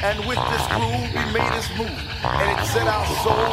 And with this groove, we made this move, and it set our soul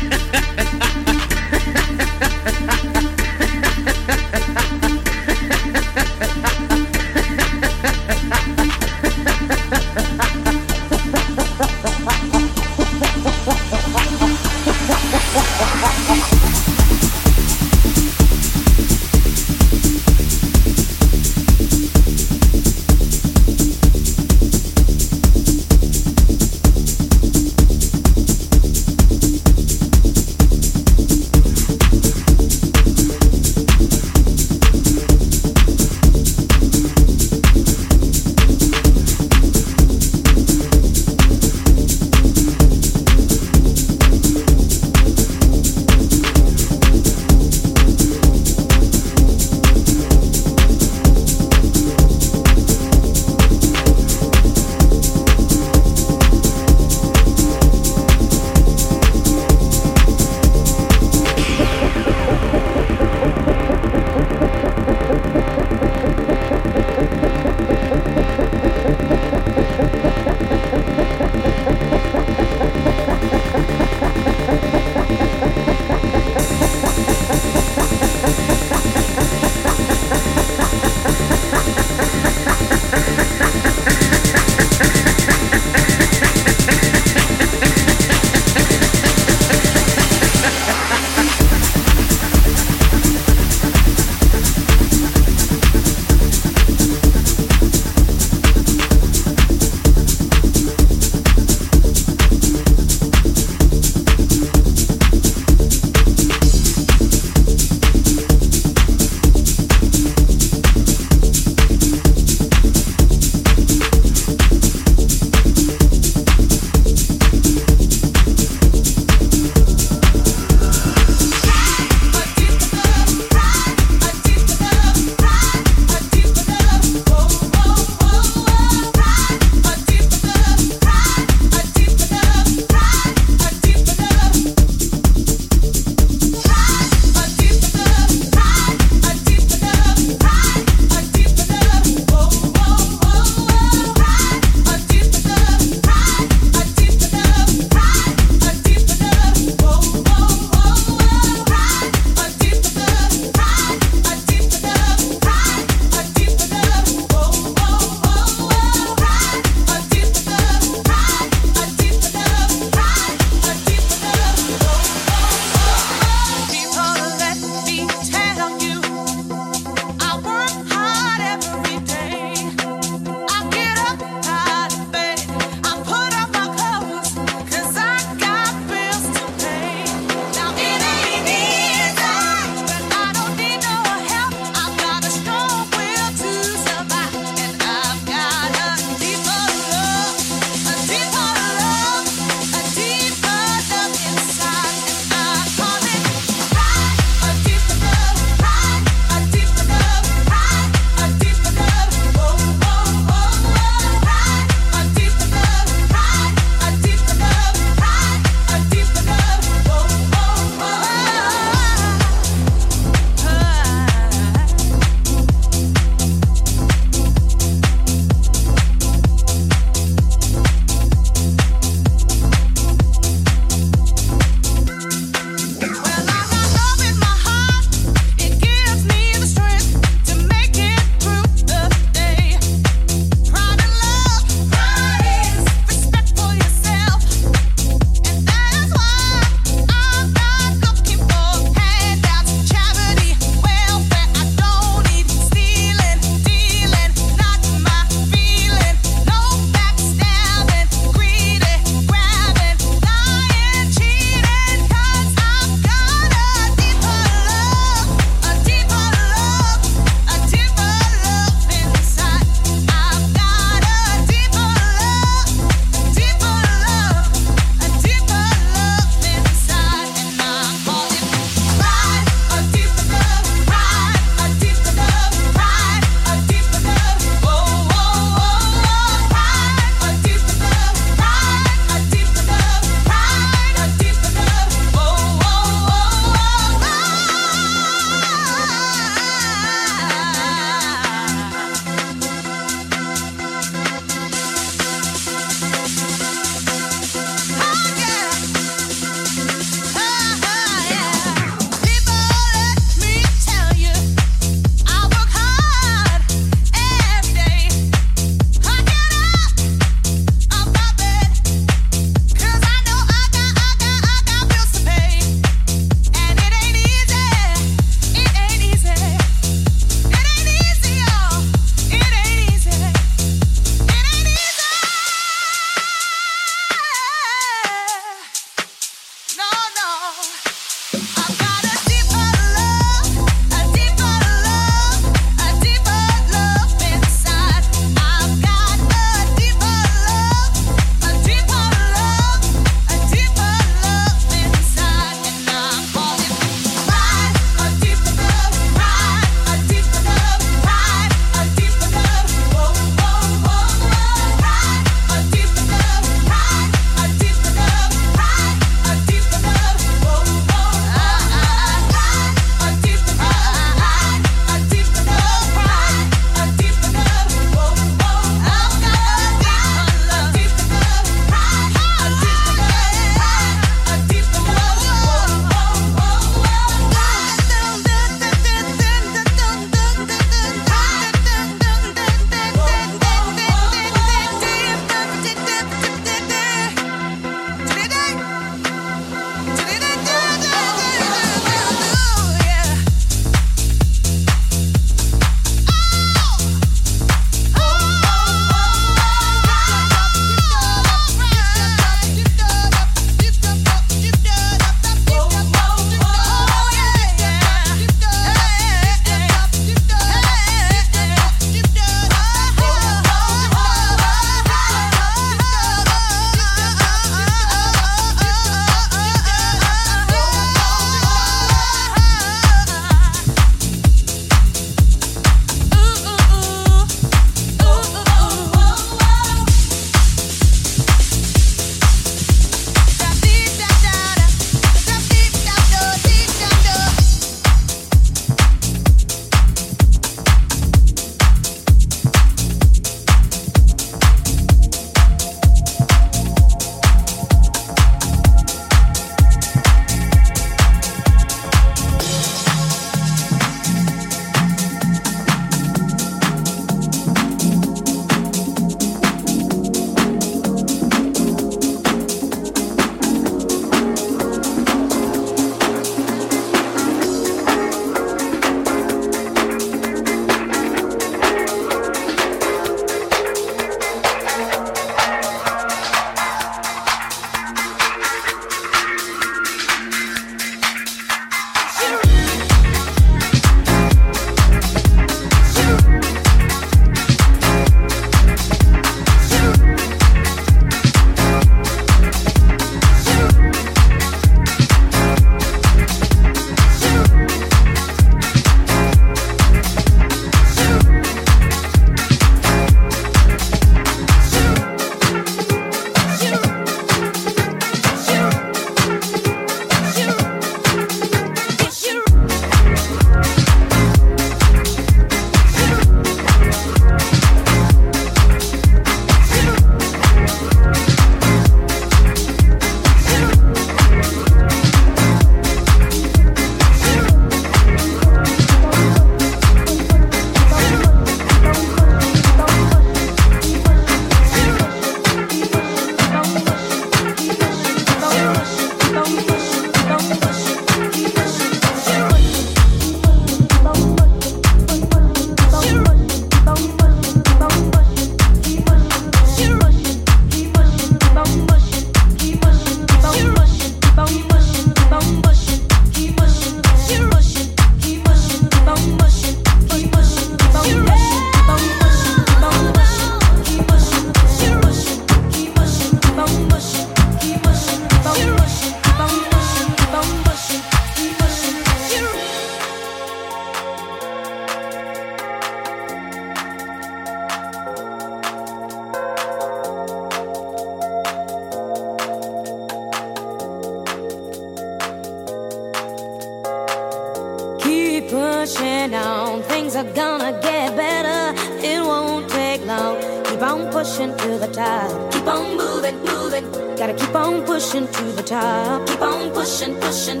Keep on pushing, pushing.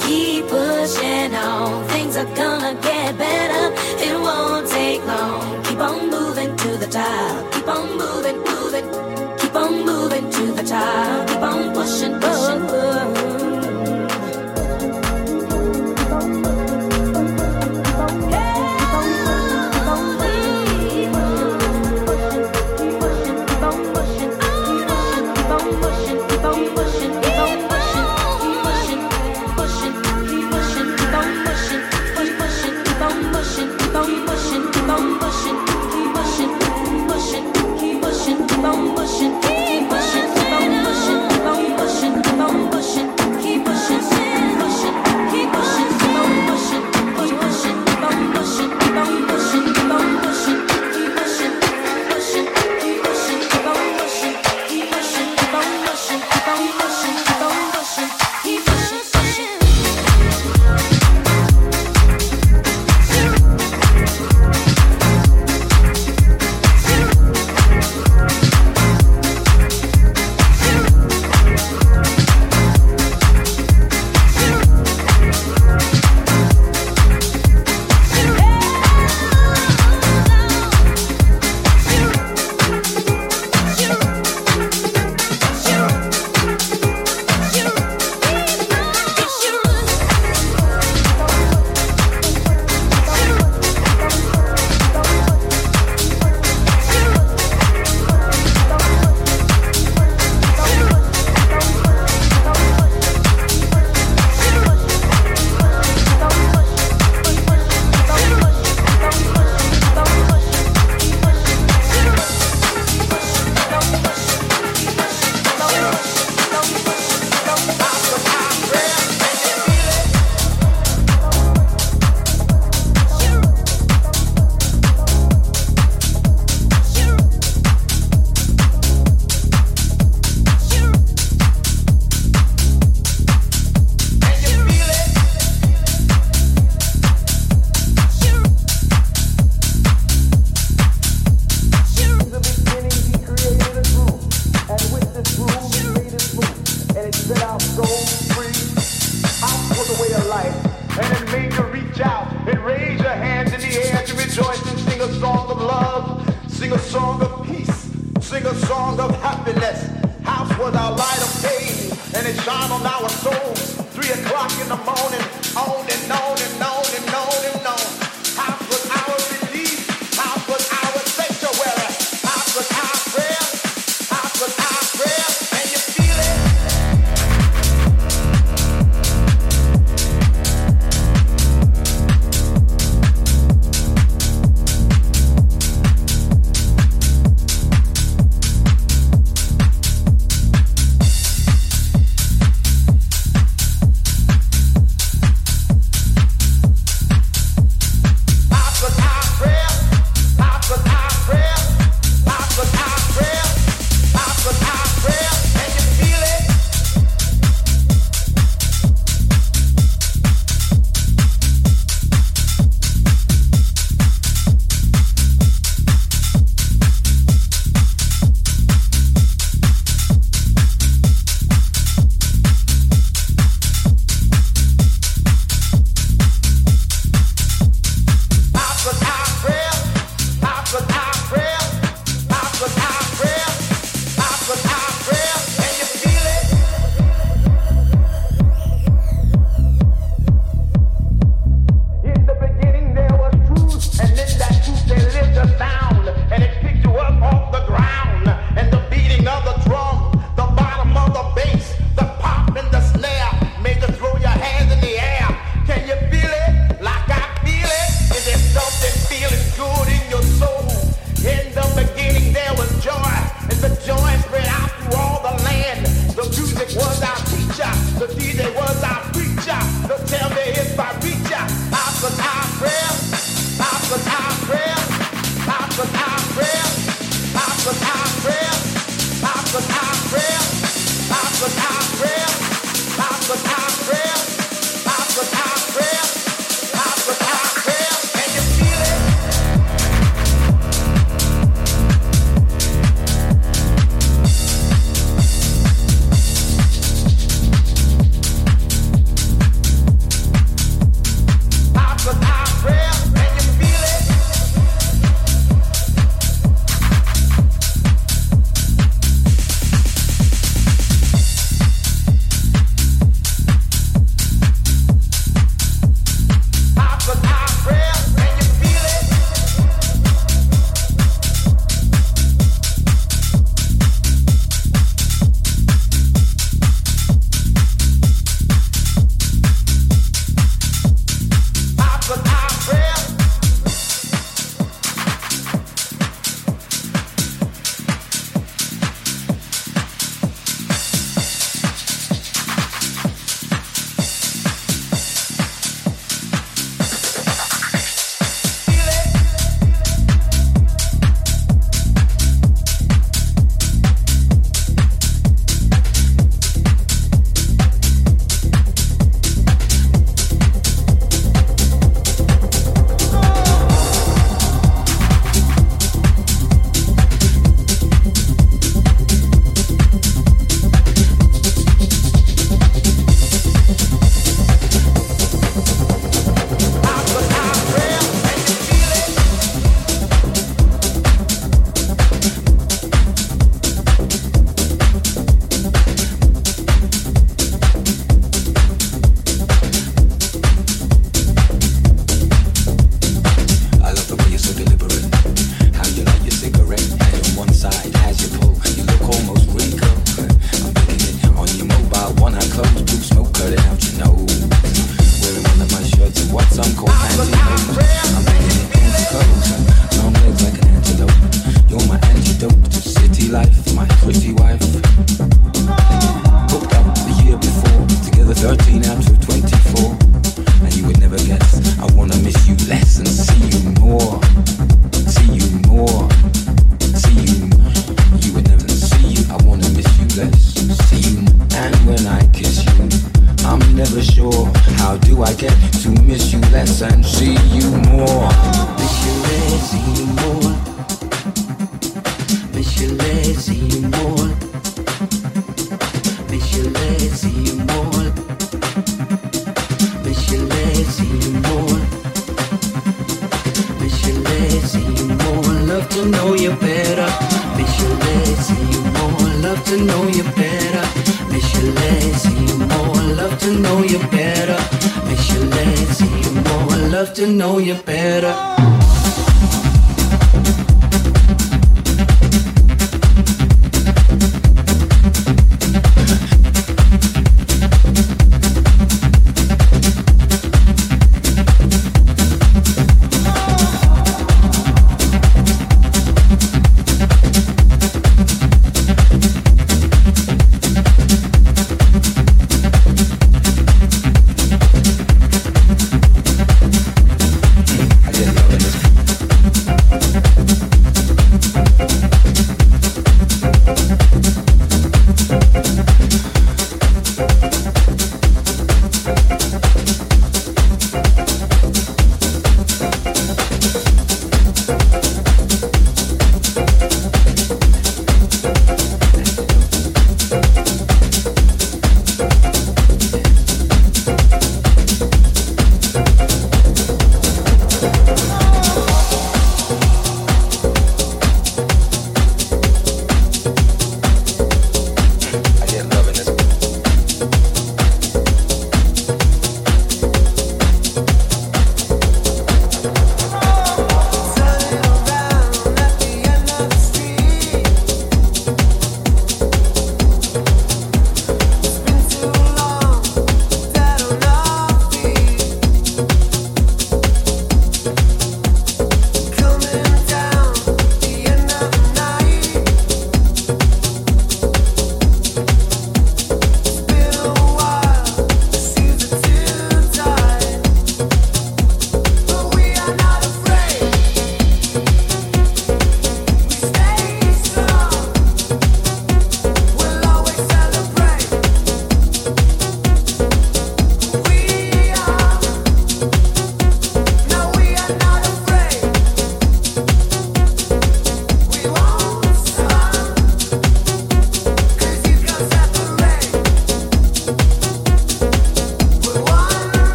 Keep pushing on. Things are gonna get better. It won't take long.